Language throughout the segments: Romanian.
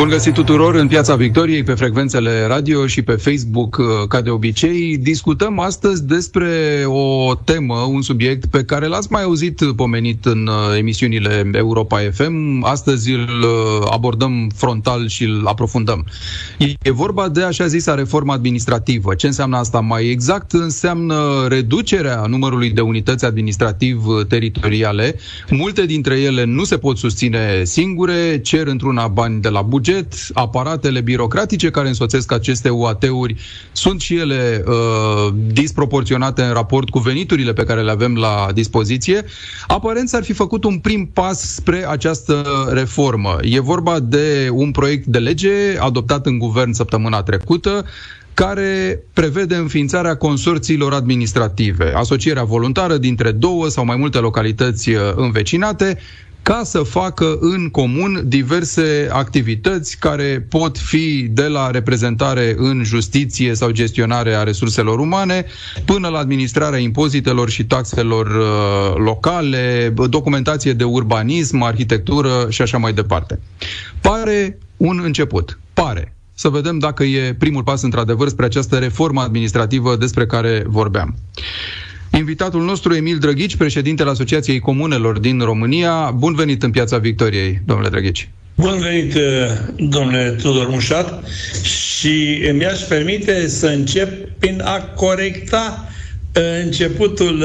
Bun găsit tuturor în Piața Victoriei, pe frecvențele radio și pe Facebook, uh, ca de obicei. Discutăm astăzi despre o temă, un subiect pe care l-ați mai auzit pomenit în uh, emisiunile Europa FM. Astăzi îl uh, abordăm frontal și îl aprofundăm. E vorba de așa zisa reformă administrativă. Ce înseamnă asta mai exact? Înseamnă reducerea numărului de unități administrativ-teritoriale. Multe dintre ele nu se pot susține singure, cer într-una bani de la buget, buget, aparatele birocratice care însoțesc aceste UAT-uri sunt și ele uh, disproporționate în raport cu veniturile pe care le avem la dispoziție. Aparent s-ar fi făcut un prim pas spre această reformă. E vorba de un proiect de lege adoptat în guvern săptămâna trecută, care prevede înființarea consorțiilor administrative, asocierea voluntară dintre două sau mai multe localități uh, învecinate, ca să facă în comun diverse activități care pot fi de la reprezentare în justiție sau gestionare a resurselor umane până la administrarea impozitelor și taxelor uh, locale, documentație de urbanism, arhitectură și așa mai departe. Pare un început. Pare să vedem dacă e primul pas într-adevăr spre această reformă administrativă despre care vorbeam. Invitatul nostru, Emil Drăghici, președintele Asociației Comunelor din România. Bun venit în Piața Victoriei, domnule Drăghici. Bun venit, uh, domnule Tudor Mușat, și mi-aș permite să încep prin a corecta uh, începutul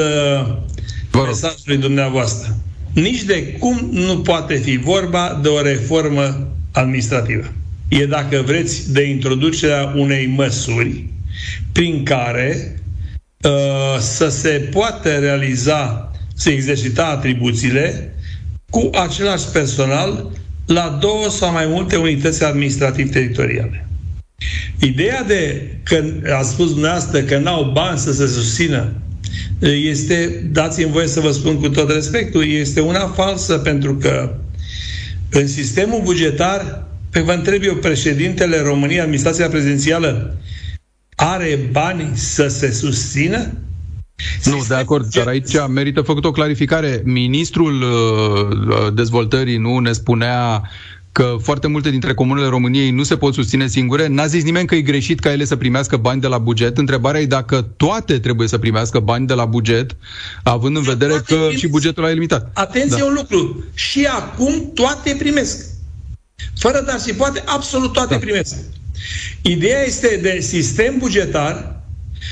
uh, mesajului dumneavoastră. Nici de cum nu poate fi vorba de o reformă administrativă. E, dacă vreți, de introducerea unei măsuri prin care Uh, să se poată realiza, să exercita atribuțiile cu același personal la două sau mai multe unități administrativ-teritoriale. Ideea de că a spus dumneavoastră că n-au bani să se susțină este, dați-mi voie să vă spun cu tot respectul, este una falsă pentru că în sistemul bugetar, pe vă întreb eu, președintele României, administrația prezidențială, are bani să se susțină? Nu, de acord, dar aici merită făcut o clarificare. Ministrul uh, dezvoltării nu ne spunea că foarte multe dintre comunele României nu se pot susține singure. N-a zis nimeni că e greșit ca ele să primească bani de la buget. Întrebarea e dacă toate trebuie să primească bani de la buget, având în vedere toate că primesc. și bugetul e limitat. Atenție da. un lucru. Și acum toate primesc. Fără dar și poate, absolut toate da. primesc. Ideea este de sistem bugetar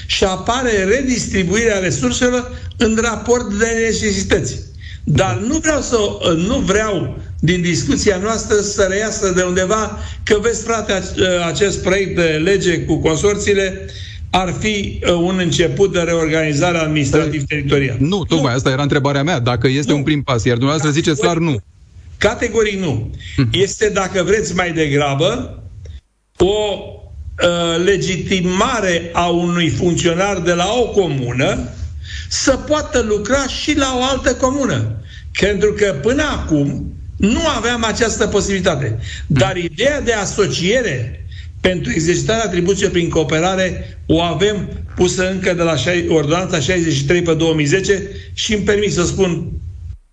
și apare redistribuirea resurselor în raport de necesități. Dar nu vreau să nu vreau din discuția noastră să reiasă de undeva că vezi, frate, acest proiect de lege cu consorțiile ar fi uh, un început de reorganizare administrativ-teritorială. Nu, tocmai nu. asta era întrebarea mea. Dacă este nu. un prim pas, iar dumneavoastră ziceți clar nu. Categoric nu. Hm. Este, dacă vreți, mai degrabă o uh, legitimare a unui funcționar de la o comună să poată lucra și la o altă comună. Pentru că până acum nu aveam această posibilitate. Dar ideea de asociere pentru exercitarea atribuției prin cooperare o avem pusă încă de la ordonanța 63 pe 2010 și îmi permit să spun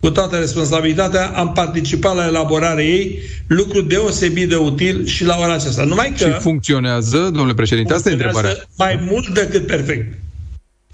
cu toată responsabilitatea, am participat la elaborarea ei, lucru deosebit de util și la ora aceasta. Numai că... Și funcționează, domnule președinte, asta e întrebarea. mai mult decât perfect.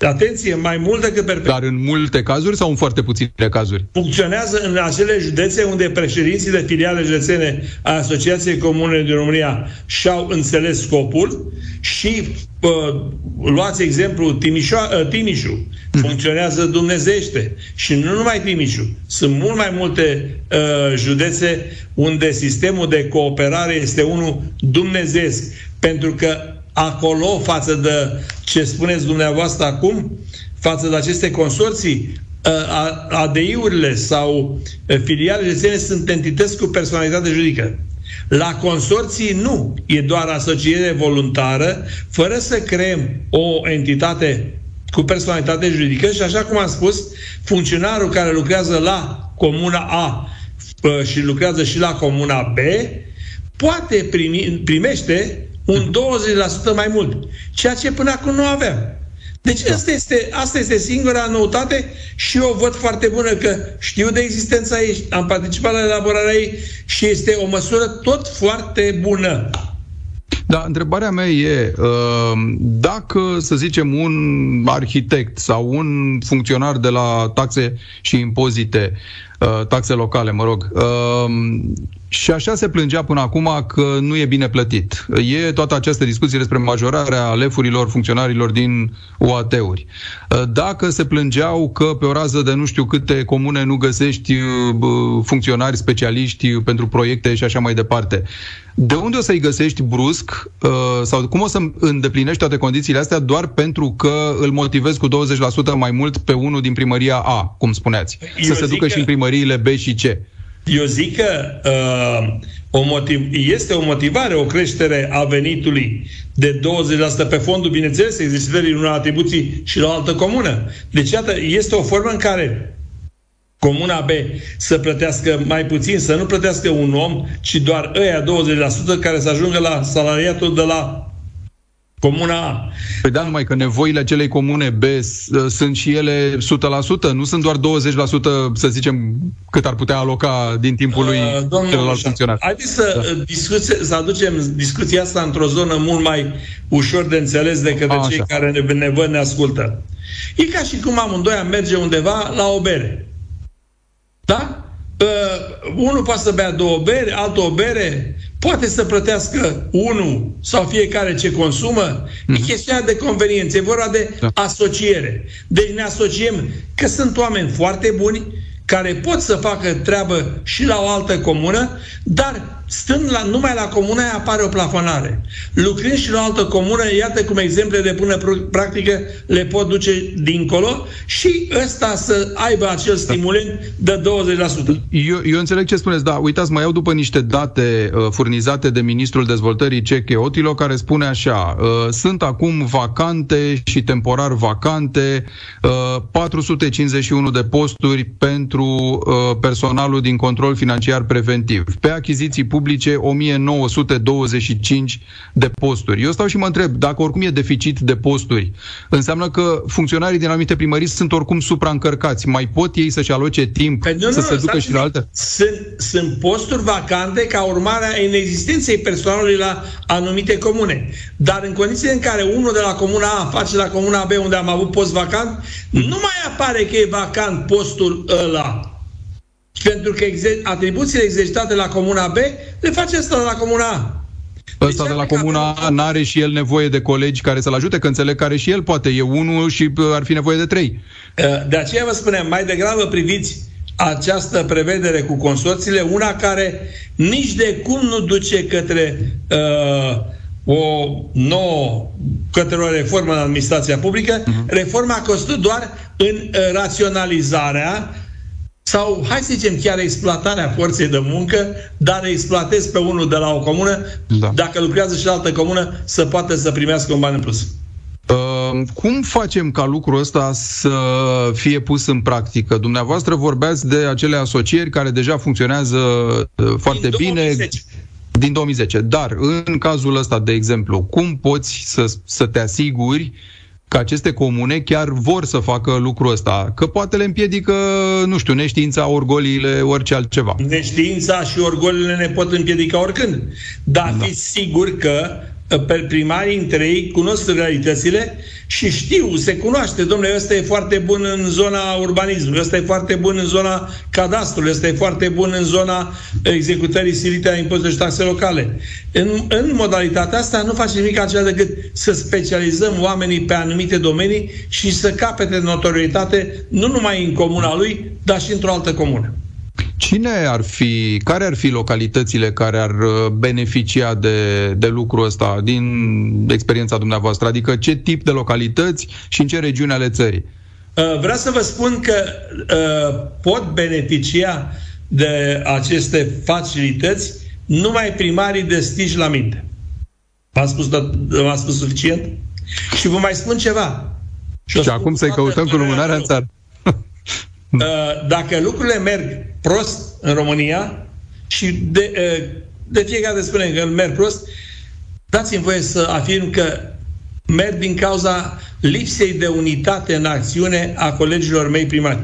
Atenție, mai mult decât perfect. Dar în multe cazuri sau în foarte puține cazuri? Funcționează în acele județe unde președinții de filiale județene a Asociației Comune din România și-au înțeles scopul și uh, luați exemplu Timișo- uh, Timișu. Mhm. Funcționează dumnezește. Și nu numai Timișu. Sunt mult mai multe uh, județe unde sistemul de cooperare este unul dumnezeesc. Pentru că acolo față de ce spuneți dumneavoastră acum, față de aceste consorții, ă, ADI-urile sau ă, filiale județene sunt entități cu personalitate juridică. La consorții nu. E doar asociere voluntară, fără să creăm o entitate cu personalitate juridică și așa cum am spus, funcționarul care lucrează la comuna A ă, și lucrează și la comuna B, poate primi, primește un 20% mai mult. Ceea ce până acum nu aveam. Deci da. asta, este, asta este singura noutate și eu văd foarte bună că știu de existența ei, am participat la elaborarea ei și este o măsură tot foarte bună. Da, întrebarea mea e uh, dacă, să zicem, un arhitect sau un funcționar de la taxe și impozite, uh, taxe locale, mă rog, uh, și așa se plângea până acum că nu e bine plătit. E toată această discuție despre majorarea lefurilor funcționarilor din UAT-uri. Dacă se plângeau că pe o rază de nu știu câte comune nu găsești funcționari specialiști pentru proiecte și așa mai departe, de unde o să-i găsești brusc sau cum o să îndeplinești toate condițiile astea doar pentru că îl motivezi cu 20% mai mult pe unul din primăria A, cum spuneați, Eu să se ducă că... și în primăriile B și C? Eu zic că uh, o motiv, este o motivare, o creștere a venitului de 20% pe fondul, bineînțeles, exercitării unor atribuții și la o altă comună. Deci, iată, este o formă în care Comuna B să plătească mai puțin, să nu plătească un om, ci doar ăia 20% care să ajungă la salariatul de la Comuna A. Păi da, numai că nevoile acelei comune B sunt și ele 100%, nu sunt doar 20%, să zicem, cât ar putea aloca din timpul lui uh, celălalt funcționar. Haideți să, da. Uh, discuție, să aducem discuția asta într-o zonă mult mai ușor de înțeles decât de A, cei așa. care ne, ne văd, ne ascultă. E ca și cum amândoi am merge undeva la o bere. Da? Uh, unul poate să bea două bere, altul o bere, poate să plătească unul sau fiecare ce consumă. Mm-hmm. E mhm. chestiunea de conveniență, e vorba de da. asociere. Deci ne asociem că sunt oameni foarte buni, care pot să facă treabă și la o altă comună, dar stând la, numai la comună apare o plafonare. Lucrând și la o altă comună, iată cum exemple de bună practică le pot duce dincolo și ăsta să aibă acel stimulent de 20%. Eu, eu înțeleg ce spuneți, da, uitați, mai iau după niște date uh, furnizate de Ministrul Dezvoltării Ceche Otilo, care spune așa, uh, sunt acum vacante și temporar vacante uh, 451 de posturi pentru uh, personalul din control financiar preventiv. Pe achiziții publice 1925 de posturi. Eu stau și mă întreb, dacă oricum e deficit de posturi, înseamnă că funcționarii din anumite primării sunt oricum supraîncărcați. Mai pot ei să-și aloce timp păi nu, să nu, se ducă și la alte? Sunt, sunt posturi vacante ca urmare a inexistenței personalului la anumite comune. Dar în condiții în care unul de la comuna A face la comuna B unde am avut post vacant, mm. nu mai apare că e vacant postul ăla pentru că exer- atribuțiile exercitate la Comuna B le face asta la Comuna A. Ăsta deci, de la Comuna A n-are și el nevoie de colegi care să-l ajute, că înțeleg care și el poate e unul și ar fi nevoie de trei. Uh, de aceea vă spunem, mai degrabă priviți această prevedere cu consorțiile, una care nici de cum nu duce către uh, o nouă, către o reformă în administrația publică. Uh-huh. Reforma costă doar în uh, raționalizarea sau, hai să zicem, chiar exploatarea forței de muncă, dar exploatezi pe unul de la o comună, da. dacă lucrează și la altă comună, să poată să primească un ban în plus. Uh, cum facem ca lucrul ăsta să fie pus în practică? Dumneavoastră vorbeați de acele asocieri care deja funcționează uh, foarte din bine. 2010. Din 2010. Dar, în cazul ăsta, de exemplu, cum poți să, să te asiguri uh, că aceste comune chiar vor să facă lucrul ăsta, că poate le împiedică, nu știu, neștiința, orgoliile, orice altceva. Neștiința și orgoliile ne pot împiedica oricând. Dar da. fiți sigur că primarii între ei cunosc realitățile și știu, se cunoaște, domnule, ăsta e foarte bun în zona urbanismului, ăsta e foarte bun în zona cadastrului, ăsta e foarte bun în zona executării silite a impozitelor și taxe locale. În, în modalitatea asta nu face nimic altceva decât să specializăm oamenii pe anumite domenii și să capete notorietate nu numai în comuna lui, dar și într-o altă comună. Cine ar fi, care ar fi localitățile care ar uh, beneficia de, de lucrul ăsta din experiența dumneavoastră? Adică ce tip de localități și în ce regiune ale țării? Uh, vreau să vă spun că uh, pot beneficia de aceste facilități numai primarii de stij la minte. V-am spus, v-am spus suficient? Și vă mai spun ceva. Și, și acum să-i căutăm cu lumânarea în țară. Uh, dacă lucrurile merg prost în România și de, uh, de fiecare dată spunem că merg prost, dați-mi voie să afirm că merg din cauza lipsei de unitate în acțiune a colegilor mei primari.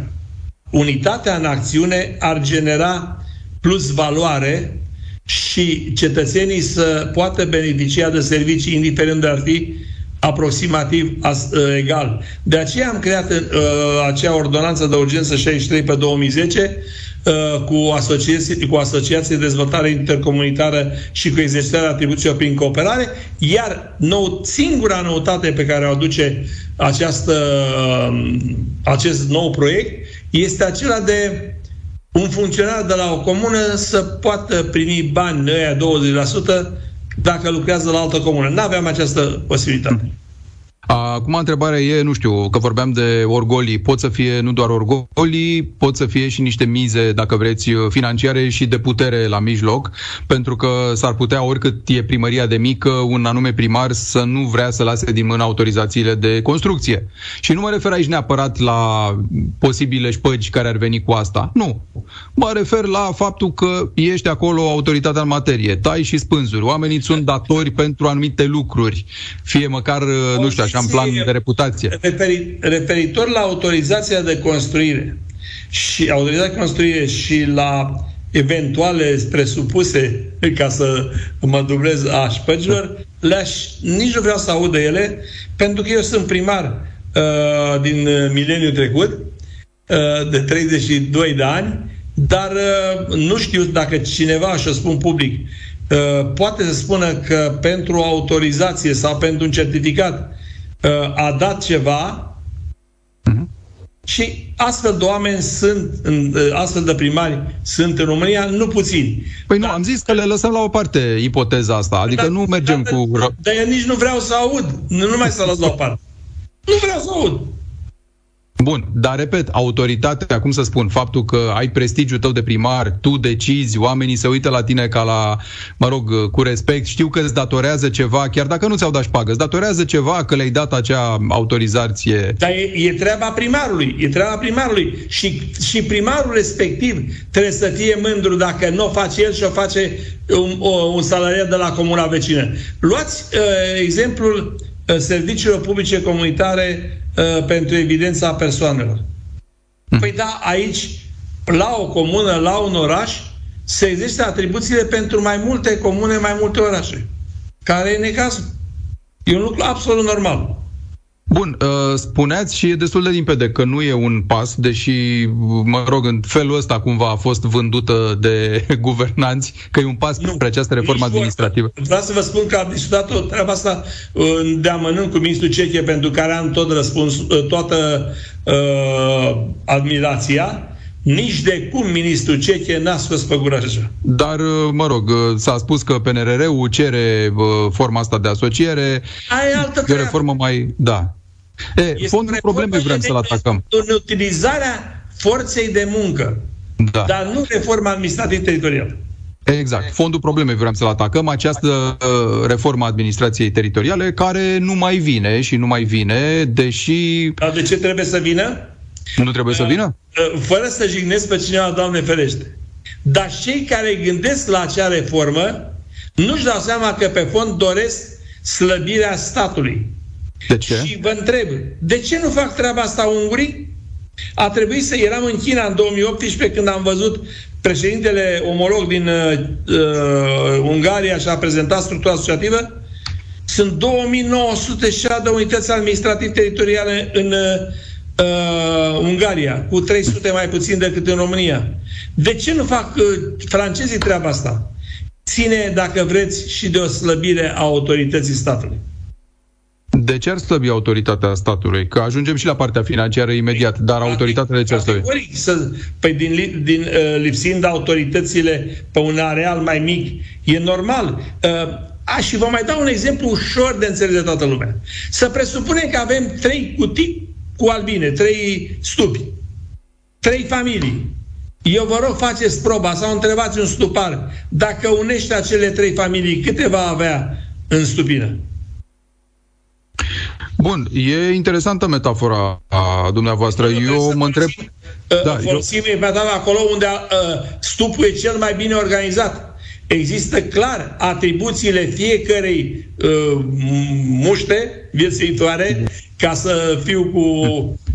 Unitatea în acțiune ar genera plus valoare și cetățenii să poată beneficia de servicii indiferent de ar fi aproximativ as, uh, egal. De aceea am creat uh, acea ordonanță de urgență 63 pe 2010 uh, cu, asociații, cu asociații de dezvoltare intercomunitară și cu exercitarea atribuțiilor prin cooperare, iar nou, singura noutate pe care o aduce această, uh, acest nou proiect este acela de un funcționar de la o comună să poată primi bani ăia 20% dacă lucrează la altă comună. Nu aveam această posibilitate. Acum întrebarea e, nu știu, că vorbeam de orgolii, pot să fie nu doar orgolii, pot să fie și niște mize, dacă vreți, financiare și de putere la mijloc, pentru că s-ar putea, oricât e primăria de mică, un anume primar să nu vrea să lase din mână autorizațiile de construcție. Și nu mă refer aici neapărat la posibile șpăgi care ar veni cu asta. Nu. Mă refer la faptul că ești acolo autoritatea în materie, tai și spânzuri, oamenii sunt datori pentru anumite lucruri, fie măcar, nu știu, așa în plan de reputație. Referi, referitor la autorizația de construire și autorizația de construire și la eventuale presupuse, ca să mă dublez, a șpăgilor, le-aș, nici nu vreau să aud de ele, pentru că eu sunt primar uh, din mileniul trecut, uh, de 32 de ani, dar uh, nu știu dacă cineva, și o spun public, uh, poate să spună că pentru o autorizație sau pentru un certificat Uh, a dat ceva uh-huh. și astfel de oameni sunt, uh, astfel de primari sunt în România, nu puțini. Păi nu, am zis că le lăsăm la o parte ipoteza asta, adică dar, nu mergem dar, cu... Dar eu nici nu vreau să aud, nu numai să las la o parte. Nu vreau să aud. Bun, dar repet, autoritatea, cum să spun, faptul că ai prestigiul tău de primar, tu decizi, oamenii se uită la tine ca la, mă rog, cu respect, știu că îți datorează ceva, chiar dacă nu ți-au dat șpagă, îți datorează ceva că le-ai dat acea autorizație. Dar e, e treaba primarului, e treaba primarului și, și primarul respectiv trebuie să fie mândru dacă nu o face el și o face un, o, un salariat de la comuna vecină. Luați uh, exemplul uh, serviciilor publice comunitare Uh, pentru evidența persoanelor. Hmm. Păi da, aici, la o comună, la un oraș, se există atribuțiile pentru mai multe comune, mai multe orașe. Care e necazul. E un lucru absolut normal. Bun, uh, spuneați și e destul de limpede că nu e un pas, deși, mă rog, în felul ăsta cumva a fost vândută de guvernanți, că e un pas nu, spre această reformă administrativă. Vreau să vă spun că am discutat o treaba asta de amănând cu ministrul Ceche, pentru care am tot răspuns, uh, toată uh, admirația, nici de cum ministrul Ceche n-a scos pe gură așa. Dar, uh, mă rog, s-a spus că PNRR-ul cere forma asta de asociere. Ai altă e o reformă mai... Da. E, fondul problemei vrem să-l atacăm. În utilizarea forței de muncă, da. dar nu reforma administrativă teritorială. Exact. Fondul problemei vrem să-l atacăm, această uh, reformă a administrației teritoriale care nu mai vine și nu mai vine, deși... Dar de ce trebuie să vină? Nu trebuie uh, să vină? Uh, fără să jignesc pe cineva, Doamne ferește. Dar cei care gândesc la acea reformă nu-și dau seama că pe fond doresc slăbirea statului. De ce? Și vă întreb, de ce nu fac treaba asta ungurii? A trebuit să eram în China în 2018 când am văzut președintele omolog din uh, uh, Ungaria și a prezentat structura asociativă. Sunt 2900 de unități administrative teritoriale în uh, Ungaria, cu 300 mai puțin decât în România. De ce nu fac uh, francezii treaba asta? Ține, dacă vreți, și de o slăbire a autorității statului. De ce ar slăbi autoritatea statului? Că ajungem și la partea financiară imediat, dar autoritatea de ce ar slăbi? Să, păi din, din uh, lipsind autoritățile pe un areal mai mic, e normal. Uh, aș, și vă mai dau un exemplu ușor de înțeles de toată lumea. Să presupunem că avem trei cutii cu albine, trei stupi, trei familii. Eu vă rog, faceți proba sau întrebați un stupar dacă unește acele trei familii, câte va avea în stupină? Bun, e interesantă metafora a dumneavoastră. Eu mă întreb... Uh, da, folosim eu... metafora acolo unde uh, stupul e cel mai bine organizat. există clar atribuțiile fiecărei uh, muște viețuitoare, ca să fiu cu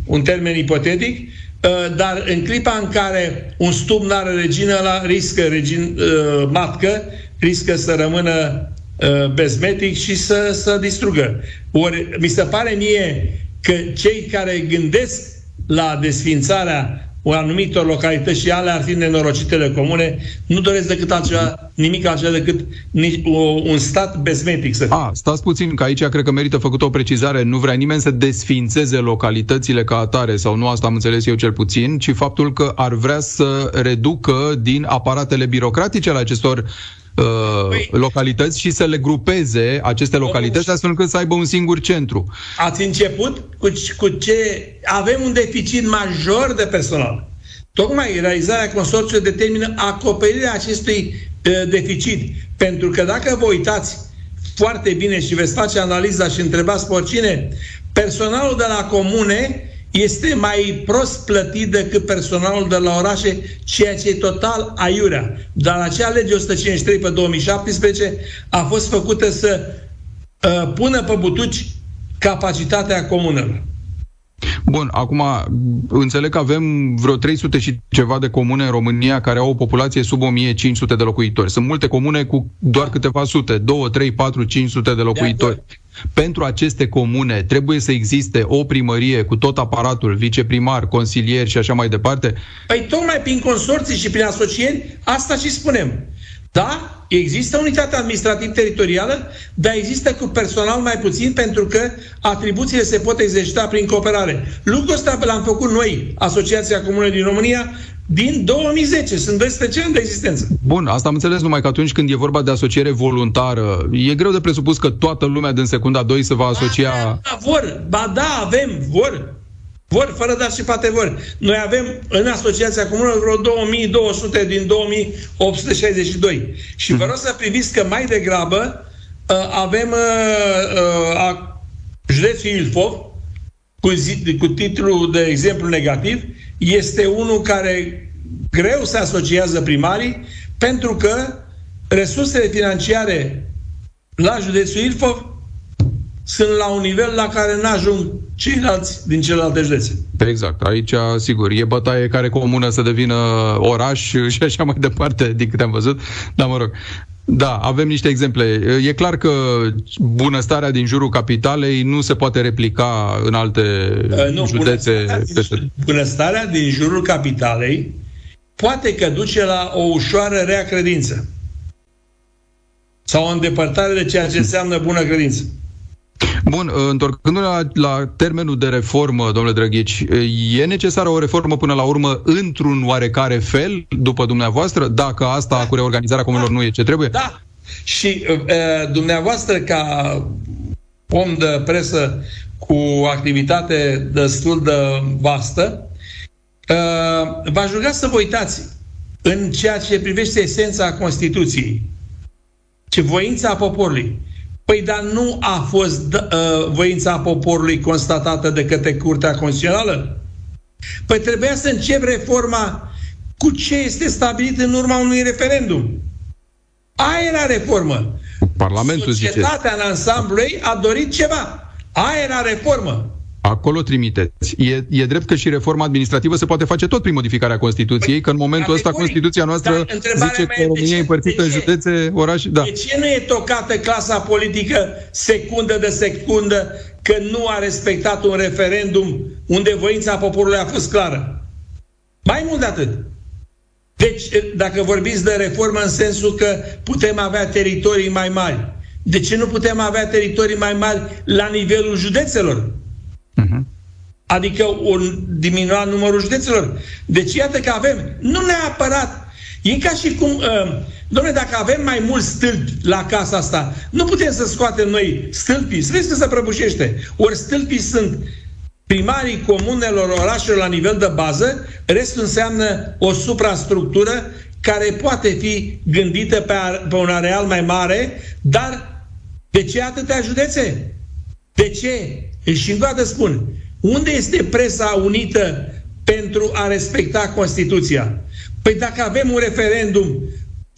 un termen ipotetic, uh, dar în clipa în care un stup nu are regină, la riscă regin, uh, matcă, riscă să rămână uh, bezmetic și să, să distrugă. Ori mi se pare mie că cei care gândesc la desfințarea anumitor localități și ale ar fi nenorocitele comune, nu doresc decât altceva, nimic altceva decât un stat bezmetic să fie. A, stați puțin, că aici cred că merită făcut o precizare. Nu vrea nimeni să desfințeze localitățile ca atare, sau nu asta am înțeles eu cel puțin, ci faptul că ar vrea să reducă din aparatele birocratice ale acestor Uh, păi, localități și să le grupeze aceste localități astfel încât să aibă un singur centru. Ați început cu, cu ce... Avem un deficit major de personal. Tocmai realizarea consorțiului determină acoperirea acestui uh, deficit. Pentru că dacă vă uitați foarte bine și veți face analiza și întrebați pe oricine, personalul de la comune este mai prost plătit decât personalul de la orașe, ceea ce e total aiurea. Dar acea lege 153 pe 2017 a fost făcută să uh, pună pe butuci capacitatea comunelor. Bun, acum înțeleg că avem vreo 300 și ceva de comune în România care au o populație sub 1500 de locuitori. Sunt multe comune cu doar câteva sute, 2, 3, 4, 500 de locuitori. De pentru aceste comune trebuie să existe o primărie cu tot aparatul, viceprimar, consilier și așa mai departe? Păi tocmai prin consorții și prin asocieri, asta și spunem. Da, există unitate administrativ-teritorială, dar există cu personal mai puțin pentru că atribuțiile se pot exercita prin cooperare. Lucrul ăsta l-am făcut noi, Asociația Comună din România, din 2010. Sunt 12 ani de existență. Bun, asta am înțeles numai că atunci când e vorba de asociere voluntară, e greu de presupus că toată lumea din secunda 2 se va asocia... Ba, da, vor, ba da, avem, vor. Vor, fără dar și poate vor. Noi avem în Asociația Comună vreo 2200 din 2862. Și vă rog să priviți că mai degrabă uh, avem uh, uh, județul Ilfov, cu, zi, cu titlul de exemplu negativ, este unul care greu se asociază primarii pentru că resursele financiare la județul Ilfov sunt la un nivel la care nu ajung ceilalți din celelalte județe. Exact. Aici, sigur, e bătaie care comună să devină oraș și așa mai departe, din câte am văzut. Dar, mă rog, da, avem niște exemple. E clar că bunăstarea din jurul capitalei nu se poate replica în alte uh, nu, județe. Bunăstarea, din, bunăstarea din jurul capitalei poate că duce la o ușoară rea credință sau o îndepărtare de ceea ce înseamnă bună credință. Bun, întorcându-ne la, la termenul de reformă, domnule Drăghici, e necesară o reformă până la urmă într-un oarecare fel, după dumneavoastră, dacă asta da. cu reorganizarea comunelor nu e ce trebuie? Da. Și uh, dumneavoastră, ca om de presă cu activitate destul de vastă, uh, v-aș ruga să vă uitați în ceea ce privește esența Constituției, ce voința poporului. Păi, dar nu a fost uh, voința poporului constatată de către Curtea Constituțională? Păi trebuia să încep reforma cu ce este stabilit în urma unui referendum. Aia era reformă. Parlamentul Societatea zice. în ansamblu ei a dorit ceva. Aia era reformă. Acolo trimiteți. E, e drept că și reforma administrativă se poate face tot prin modificarea Constituției, păi, că în momentul ăsta Constituția noastră zice că România e împărțită în județe, orașe. Da. De ce nu e tocată clasa politică secundă de secundă că nu a respectat un referendum unde voința poporului a fost clară? Mai mult de atât. Deci, dacă vorbiți de reformă în sensul că putem avea teritorii mai mari, de ce nu putem avea teritorii mai mari la nivelul județelor? Uh-huh. Adică un diminua numărul județelor. Deci iată că avem, nu neapărat, e ca și cum, uh, domnule, dacă avem mai mulți stâlpi la casa asta, nu putem să scoatem noi stâlpii, să vezi că se prăbușește. Ori stâlpii sunt primarii comunelor, orașelor la nivel de bază, restul înseamnă o suprastructură care poate fi gândită pe, pe un areal mai mare, dar de ce atâtea județe? De ce? Și încă o spun, unde este presa unită pentru a respecta Constituția? Păi dacă avem un referendum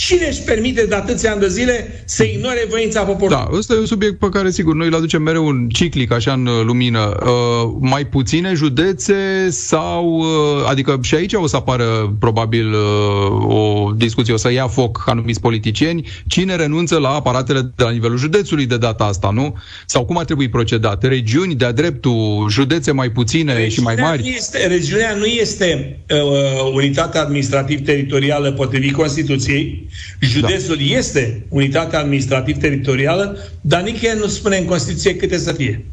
Cine își permite de atâția ani de zile să ignore voința poporului? Da, ăsta e un subiect pe care, sigur, noi îl aducem mereu un ciclic, așa, în lumină. Uh, mai puține județe sau... Uh, adică și aici o să apară, probabil, uh, o discuție, o să ia foc anumiți politicieni. Cine renunță la aparatele de la nivelul județului de data asta, nu? Sau cum ar trebui procedat? Regiuni de-a dreptul, județe mai puține regiunea și mai mari? Nu este, regiunea nu este uh, unitatea administrativ-teritorială potrivit Constituției, Județul da. este unitate administrativ-teritorială, dar nicăieri nu spune în Constituție câte să fie.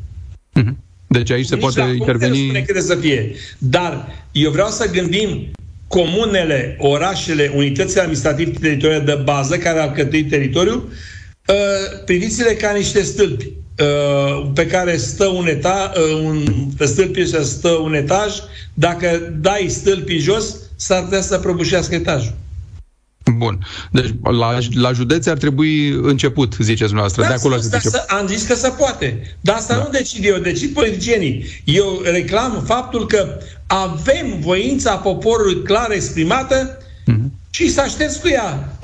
Mhm. Deci aici se Nici poate interveni... Nu spune câte să fie. Dar eu vreau să gândim comunele, orașele, unitățile administrativ-teritoriale de bază care au cătuit teritoriul, uh, priviți-le ca niște stâlpi uh, pe care stă un etaj, uh, un, pe stâlpii stă un etaj, dacă dai stâlpii jos, s-ar putea să prăbușească etajul. Bun. Deci la, la județe ar trebui început, ziceți dumneavoastră. Da, de acolo da, să, am zis că se poate. Dar asta da. nu decid eu, decid politicienii. Eu reclam faptul că avem voința poporului clar exprimată mm-hmm. și să aștept cu ea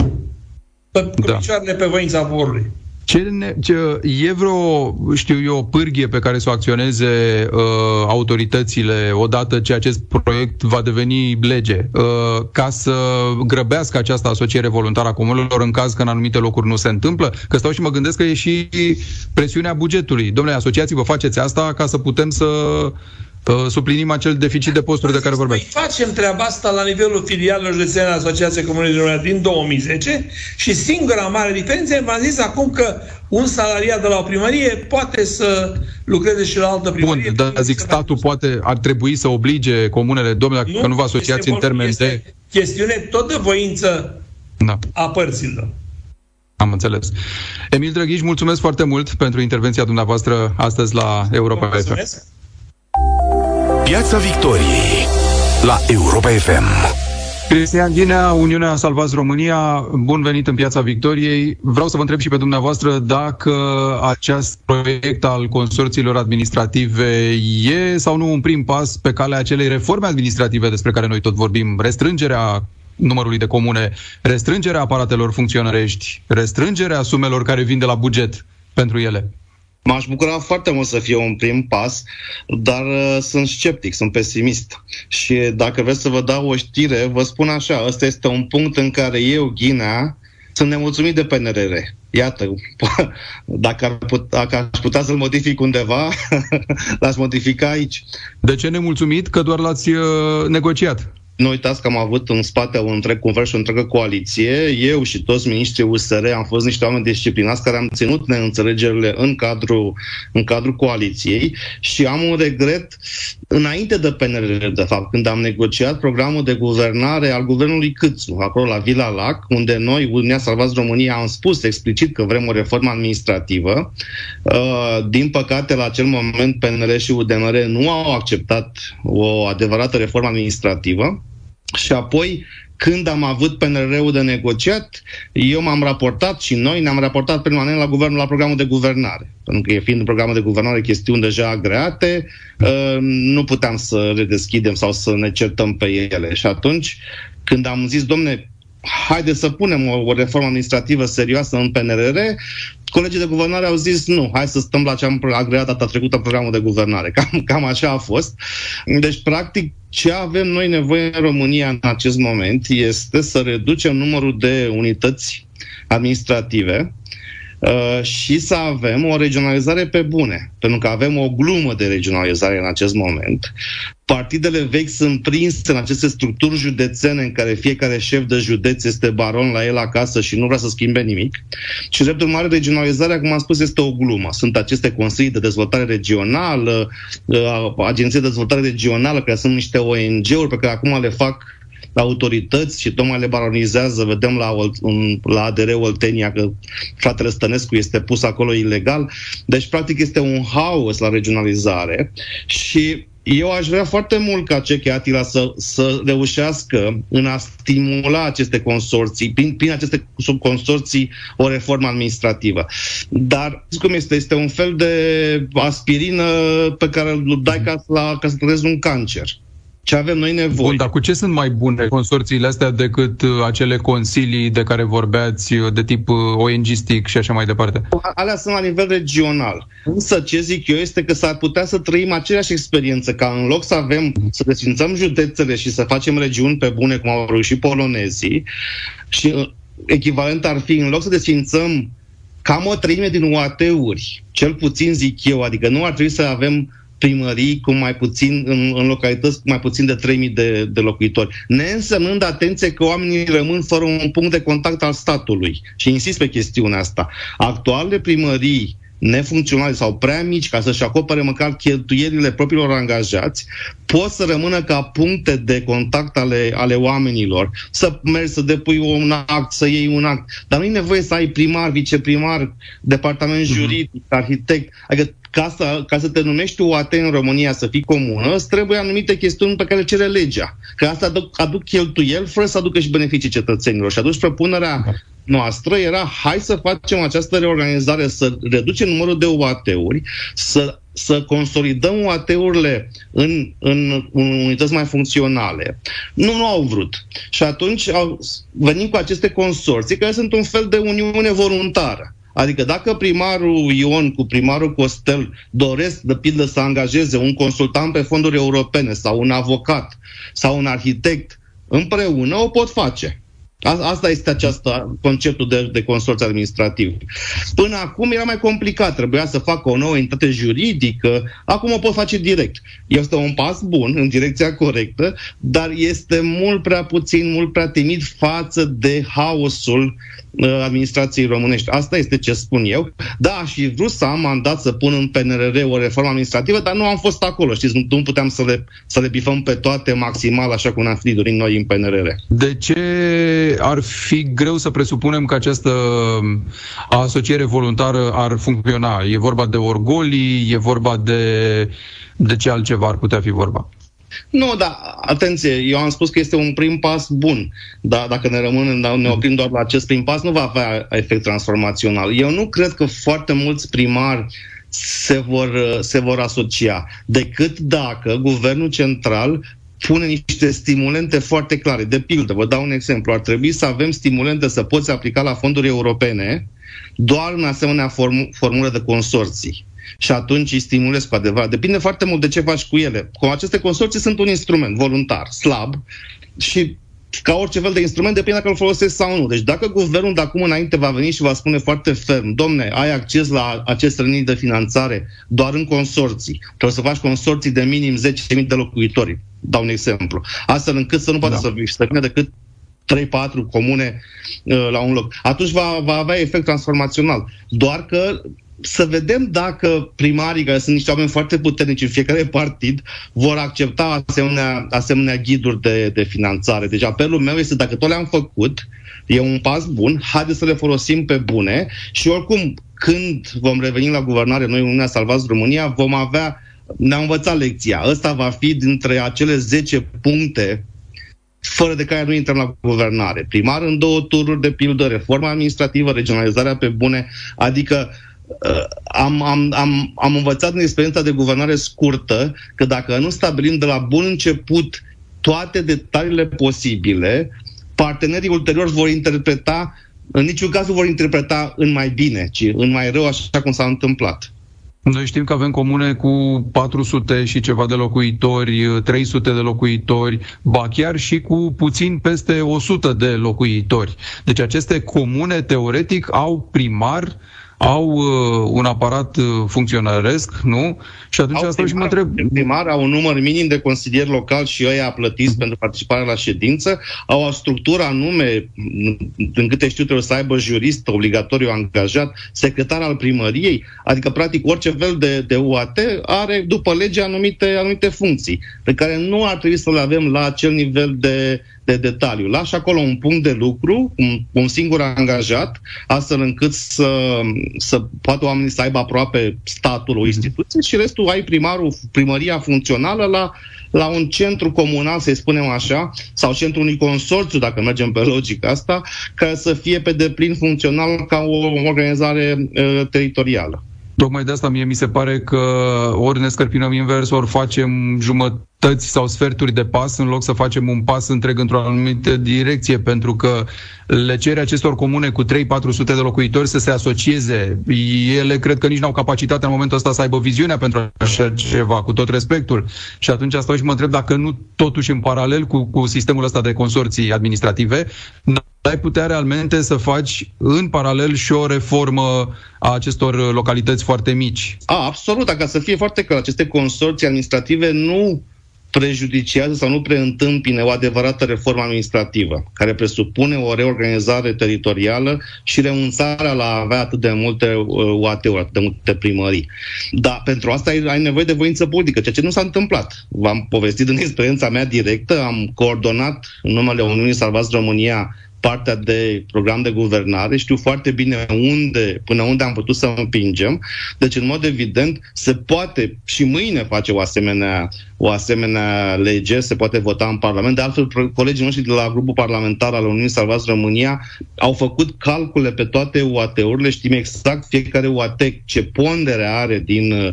pe, cu da. picioarele pe voința poporului. Ce, ne, ce e vreo, știu eu, o pârghie pe care să o acționeze uh, autoritățile odată ce acest proiect va deveni lege, uh, ca să grăbească această asociere voluntară a comunelor în caz că în anumite locuri nu se întâmplă? Că stau și mă gândesc că e și presiunea bugetului. Domnule, asociații, vă faceți asta ca să putem să suplinim acel deficit de posturi de care vorbesc. Noi facem treaba asta la nivelul filialelor județene Asociației Comunei din 2010 și singura mare diferență, v-am zis acum că un salariat de la o primărie poate să lucreze și la altă primărie. Bun, dar zic, statul poate, ar trebui să oblige comunele, domnule, dacă nu, nu vă asociați în termen de... chestiune tot de voință da. a părților. Am înțeles. Emil Drăghiș, mulțumesc foarte mult pentru intervenția dumneavoastră astăzi la Europa FM. Piața Victoriei la Europa FM. Cristian Ghinea, Uniunea Salvați România, bun venit în Piața Victoriei. Vreau să vă întreb și pe dumneavoastră dacă acest proiect al consorțiilor administrative e sau nu un prim pas pe calea acelei reforme administrative despre care noi tot vorbim, restrângerea numărului de comune, restrângerea aparatelor funcționărești, restrângerea sumelor care vin de la buget pentru ele. M-aș bucura foarte mult să fie un prim pas, dar uh, sunt sceptic, sunt pesimist. Și dacă vreți să vă dau o știre, vă spun așa, ăsta este un punct în care eu, Ghinea, sunt nemulțumit de PNRR. Iată, dacă, ar put, dacă aș putea să-l modific undeva, l-aș modifica aici. De ce nemulțumit? Că doar l-ați uh, negociat. Nu uitați că am avut în spate un întreg convers și o întreagă coaliție. Eu și toți ministrii USR am fost niște oameni disciplinați care am ținut neînțelegerile în cadrul, în cadrul coaliției și am un regret înainte de PNRR, de fapt, când am negociat programul de guvernare al guvernului Câțu, acolo la Vila Lac, unde noi, Uniunea Salvați România, am spus explicit că vrem o reformă administrativă. Uh, din păcate, la acel moment, PNR și UDMR nu au acceptat o adevărată reformă administrativă și apoi, când am avut PNR-ul de negociat, eu m-am raportat și noi ne-am raportat permanent la guvernul, la programul de guvernare. Pentru că, fiind programul de guvernare chestiuni deja agreate, uh, nu puteam să le deschidem sau să ne certăm pe ele. Și atunci, când am zis, domne, haide să punem o, o reformă administrativă serioasă în PNRR, colegii de guvernare au zis nu, hai să stăm la ce am agreat data trecută programul de guvernare. Cam, cam așa a fost. Deci, practic, ce avem noi nevoie în România în acest moment este să reducem numărul de unități administrative Uh, și să avem o regionalizare pe bune, pentru că avem o glumă de regionalizare în acest moment. Partidele vechi sunt prinse în aceste structuri județene în care fiecare șef de județ este baron la el acasă și nu vrea să schimbe nimic. Și, drept urmare, regionalizarea, cum am spus, este o glumă. Sunt aceste consilii de dezvoltare regională, uh, agenții de dezvoltare regională, care sunt niște ONG-uri pe care acum le fac autorități și tocmai le baronizează, vedem la, la ADR Oltenia că fratele Stănescu este pus acolo ilegal. Deci, practic, este un haos la regionalizare și eu aș vrea foarte mult ca Ceche Atila să, să reușească în a stimula aceste consorții, prin, prin aceste consorții, o reformă administrativă. Dar, cum este? Este un fel de aspirină pe care îl dai ca, la, ca să tratezi un cancer. Ce avem noi nevoie. Bun, dar cu ce sunt mai bune consorțiile astea decât uh, acele consilii de care vorbeați, uh, de tip uh, ONG-stic și așa mai departe? Alea sunt la nivel regional. Însă ce zic eu este că s-ar putea să trăim aceeași experiență, ca în loc să avem, să desfințăm județele și să facem regiuni pe bune, cum au reușit polonezii, și echivalent ar fi, în loc să desfințăm cam o treime din UAT-uri, cel puțin zic eu, adică nu ar trebui să avem primării cu mai puțin, în, în localități cu mai puțin de 3000 de, de locuitori. Ne însemnând atenție că oamenii rămân fără un punct de contact al statului. Și insist pe chestiunea asta. Actualele primării nefuncționale sau prea mici ca să-și acopere măcar cheltuielile propriilor angajați, pot să rămână ca puncte de contact ale, ale oamenilor. Să mergi să depui un act, să iei un act. Dar nu e nevoie să ai primar, viceprimar, departament mhm. juridic, uh-huh. arhitect. Adică ca să, ca să te numești UAT în România să fii comună, îți trebuie anumite chestiuni pe care le cere legea. Că asta aduc, aduc cheltuieli fără să aducă și beneficii cetățenilor. Și atunci propunerea da. noastră era hai să facem această reorganizare, să reducem numărul de UAT-uri, să să consolidăm UAT-urile în, în, în unități mai funcționale. Nu, nu au vrut. Și atunci au venit cu aceste consorții care sunt un fel de uniune voluntară. Adică dacă primarul Ion cu primarul Costel doresc, de pildă, să angajeze un consultant pe fonduri europene sau un avocat sau un arhitect împreună, o pot face. Asta este această conceptul de, de consorț administrativ. Până acum era mai complicat, trebuia să facă o nouă entitate juridică, acum o pot face direct. Este un pas bun în direcția corectă, dar este mult prea puțin, mult prea timid față de haosul uh, administrației românești. Asta este ce spun eu. Da, și vrut să am mandat să pun în PNRR o reformă administrativă, dar nu am fost acolo, știți, nu, nu puteam să le, să le bifăm pe toate maximal, așa cum am fi dorit noi în PNRR. De ce ar fi greu să presupunem că această asociere voluntară ar funcționa. E vorba de orgolii, e vorba de, de ce altceva ar putea fi vorba. Nu, dar atenție, eu am spus că este un prim pas bun, dar dacă ne rămânem, ne oprim doar la acest prim pas, nu va avea efect transformațional. Eu nu cred că foarte mulți primari se vor, se vor asocia, decât dacă guvernul central pune niște stimulente foarte clare. De pildă, vă dau un exemplu. Ar trebui să avem stimulente să poți aplica la fonduri europene doar în asemenea form- formulă de consorții. Și atunci îi stimulezi cu adevărat. Depinde foarte mult de ce faci cu ele. Cu aceste consorții sunt un instrument voluntar, slab, și ca orice fel de instrument, depinde dacă îl folosesc sau nu. Deci dacă guvernul de acum înainte va veni și va spune foarte ferm, domne, ai acces la acest rănit de finanțare doar în consorții, trebuie să faci consorții de minim 10.000 de locuitori, dau un exemplu, astfel încât să nu poată da. să, să vină decât 3-4 comune uh, la un loc. Atunci va, va avea efect transformațional. Doar că să vedem dacă primarii, care sunt niște oameni foarte puternici în fiecare partid, vor accepta asemenea, asemenea ghiduri de, de finanțare. Deci apelul meu este, dacă tot le-am făcut, e un pas bun, haideți să le folosim pe bune și oricum, când vom reveni la guvernare, noi, Uniunea Salvați România, vom avea ne-am învățat lecția. Ăsta va fi dintre acele 10 puncte fără de care nu intrăm la guvernare. Primar în două tururi, de pildă, reforma administrativă, regionalizarea pe bune, adică uh, am, am, am, am învățat în experiența de guvernare scurtă că dacă nu stabilim de la bun început toate detaliile posibile, partenerii ulterior vor interpreta, în niciun caz nu vor interpreta în mai bine, ci în mai rău, așa cum s-a întâmplat. Noi știm că avem comune cu 400 și ceva de locuitori, 300 de locuitori, ba chiar și cu puțin peste 100 de locuitori. Deci aceste comune, teoretic, au primar au uh, un aparat uh, funcționăresc, nu? Și atunci au asta și mă întreb... Primar au un număr minim de consilieri local și ei plătiți pentru participarea la ședință, au o structură anume, din câte știu, trebuie să aibă jurist obligatoriu angajat, secretar al primăriei, adică practic orice fel de, de UAT are după lege anumite, anumite funcții, pe care nu ar trebui să le avem la acel nivel de, de detaliu. Lași acolo un punct de lucru, un, un singur angajat, astfel încât să, să poată oamenii să aibă aproape statul, o mhm. instituție și restul ai primarul, primăria funcțională la, la un centru comunal, să-i spunem așa, sau centru unui consorțiu, dacă mergem pe logica asta, ca să fie pe deplin funcțional ca o organizare uh, teritorială. Tocmai de asta mie mi se pare că ori ne scărpinăm invers, ori facem jumătate jumătăți sau sferturi de pas în loc să facem un pas întreg într-o anumită direcție, pentru că le cere acestor comune cu 3-400 de locuitori să se asocieze. Ele cred că nici n-au capacitatea în momentul ăsta să aibă viziunea pentru așa ceva, cu tot respectul. Și atunci stau și mă întreb dacă nu totuși în paralel cu, cu sistemul ăsta de consorții administrative, ai putea realmente să faci în paralel și o reformă a acestor localități foarte mici. A, absolut, dacă să fie foarte clar, aceste consorții administrative nu prejudiciază sau nu preîntâmpine o adevărată reformă administrativă, care presupune o reorganizare teritorială și renunțarea la a avea atât de multe uh, UAT-uri, atât de multe primării. Dar pentru asta ai, ai nevoie de voință politică, ceea ce nu s-a întâmplat. V-am povestit în experiența mea directă, am coordonat în numele Uniunii Salvați România partea de program de guvernare, știu foarte bine unde, până unde am putut să împingem. Deci, în mod evident, se poate și mâine face o asemenea, o asemenea lege, se poate vota în Parlament. De altfel, colegii noștri de la grupul parlamentar al Uniunii Salvați România au făcut calcule pe toate UAT-urile, știm exact fiecare UAT ce pondere are din, uh,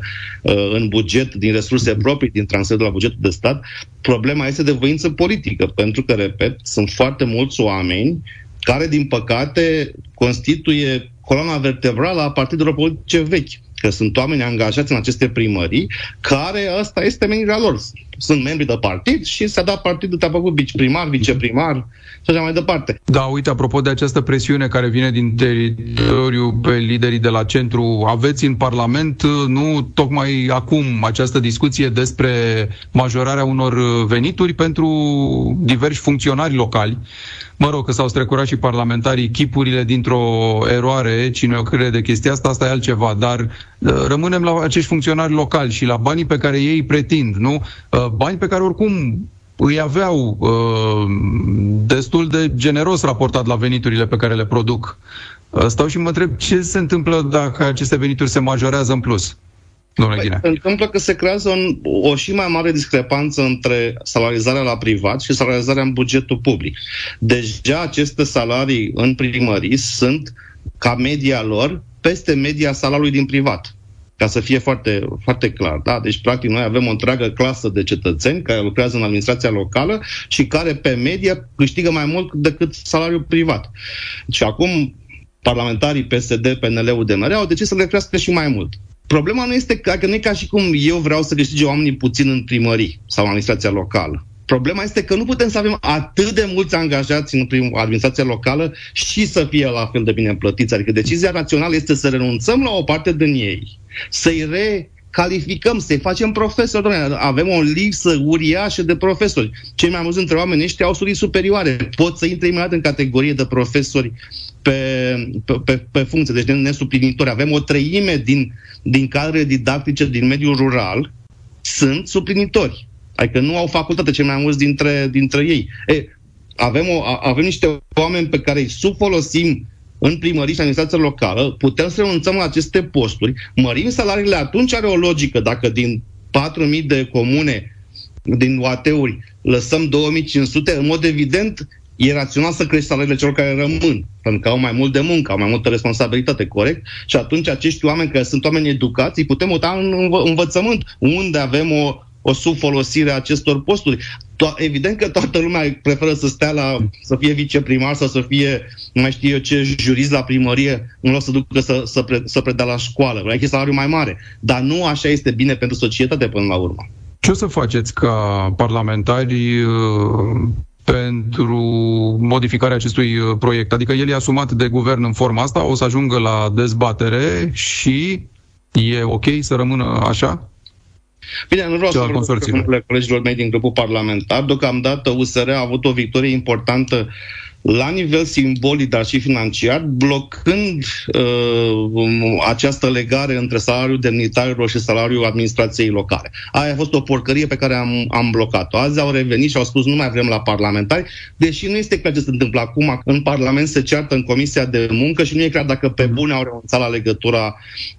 în buget, din resurse proprii, din transferul la bugetul de stat. Problema este de voință politică, pentru că, repet, sunt foarte mulți oameni care, din păcate, constituie coloana vertebrală a partidelor politice vechi că sunt oameni angajați în aceste primării, care ăsta este menirea lor. Sunt membri de partid și se dat partidul, te-a făcut primar, viceprimar și așa mai departe. Da, uite, apropo de această presiune care vine din teritoriu pe liderii de la centru, aveți în Parlament, nu tocmai acum, această discuție despre majorarea unor venituri pentru diversi funcționari locali Mă rog că s-au strecurat și parlamentarii chipurile dintr-o eroare, cine o crede chestia asta, asta e altceva, dar uh, rămânem la acești funcționari locali și la banii pe care ei pretind, nu? Uh, bani pe care oricum îi aveau uh, destul de generos raportat la veniturile pe care le produc. Stau și mă întreb ce se întâmplă dacă aceste venituri se majorează în plus. Domnule păi, Se întâmplă că se creează un, o și mai mare discrepanță între salarizarea la privat și salarizarea în bugetul public. Deja aceste salarii în primării sunt, ca media lor, peste media salariului din privat ca să fie foarte, foarte clar. Da? Deci, practic, noi avem o întreagă clasă de cetățeni care lucrează în administrația locală și care, pe media, câștigă mai mult decât salariul privat. Și acum, parlamentarii PSD, PNL-ul, DNR au decis să le crească și mai mult. Problema nu este că, că nu e ca și cum eu vreau să câștige oamenii puțin în primării sau în administrația locală. Problema este că nu putem să avem atât de mulți angajați în prim, administrația locală și să fie la fel de bine plătiți. Adică decizia națională este să renunțăm la o parte din ei, să-i re calificăm, să-i facem profesori. Doamne, avem o lipsă uriașă de profesori. Cei mai mulți dintre oamenii ăștia au studii superioare. Pot să intre imediat în categorie de profesori pe, pe, pe, pe funcție, deci nesuplinitori. Avem o treime din, din cadre didactice din mediul rural sunt suplinitori. Adică nu au facultate cei mai mulți dintre, dintre ei. E, avem, o, avem niște oameni pe care îi subfolosim în primării și administrația locală, putem să renunțăm la aceste posturi, mărim salariile, atunci are o logică. Dacă din 4.000 de comune, din UAT-uri, lăsăm 2500, în mod evident, e rațional să crești salariile celor care rămân, pentru că au mai mult de muncă, au mai multă responsabilitate, corect? Și atunci acești oameni care sunt oameni educați, îi putem muta în învă- învățământ, unde avem o, o subfolosire a acestor posturi. To- evident că toată lumea preferă să stea la, să fie viceprimar sau să fie, mai știu eu ce, jurist la primărie, în loc să ducă să, să, pre, să predea la școală. Vreau că salariul mai mare. Dar nu așa este bine pentru societate până la urmă. Ce o să faceți ca parlamentari uh, pentru modificarea acestui uh, proiect? Adică el e asumat de guvern în forma asta, o să ajungă la dezbatere și e ok să rămână așa? Bine, nu vreau să vorbesc colegilor mei din grupul parlamentar. Deocamdată USR a avut o victorie importantă la nivel simbolic, dar și financiar, blocând uh, această legare între salariul demnitarilor și salariul administrației locale. Aia a fost o porcărie pe care am, am blocat-o. Azi au revenit și au spus nu mai vrem la parlamentari, deși nu este clar ce se întâmplă acum. În Parlament se ceartă în Comisia de Muncă și nu e clar dacă pe bune au renunțat la legătura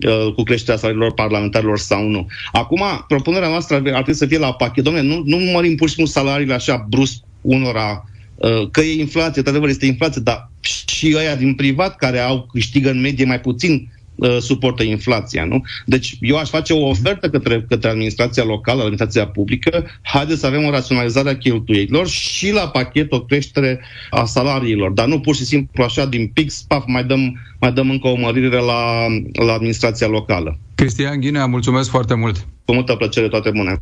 uh, cu creșterea salariilor parlamentarilor sau nu. Acum, propunerea noastră ar trebui să fie la pachet. Dom'le, nu, nu mărim pur și simplu salariile așa brusc unora Uh, că e inflație, într-adevăr este inflație, dar și ăia din privat care au câștigă în medie mai puțin uh, suportă inflația, nu? Deci eu aș face o ofertă către, către administrația locală, administrația publică, haideți să avem o raționalizare a cheltuielilor și la pachet o creștere a salariilor, dar nu pur și simplu așa din pix, paf, mai dăm, mai dăm încă o mărire la, la administrația locală. Cristian Ghinea, mulțumesc foarte mult! Cu multă plăcere, toate bune!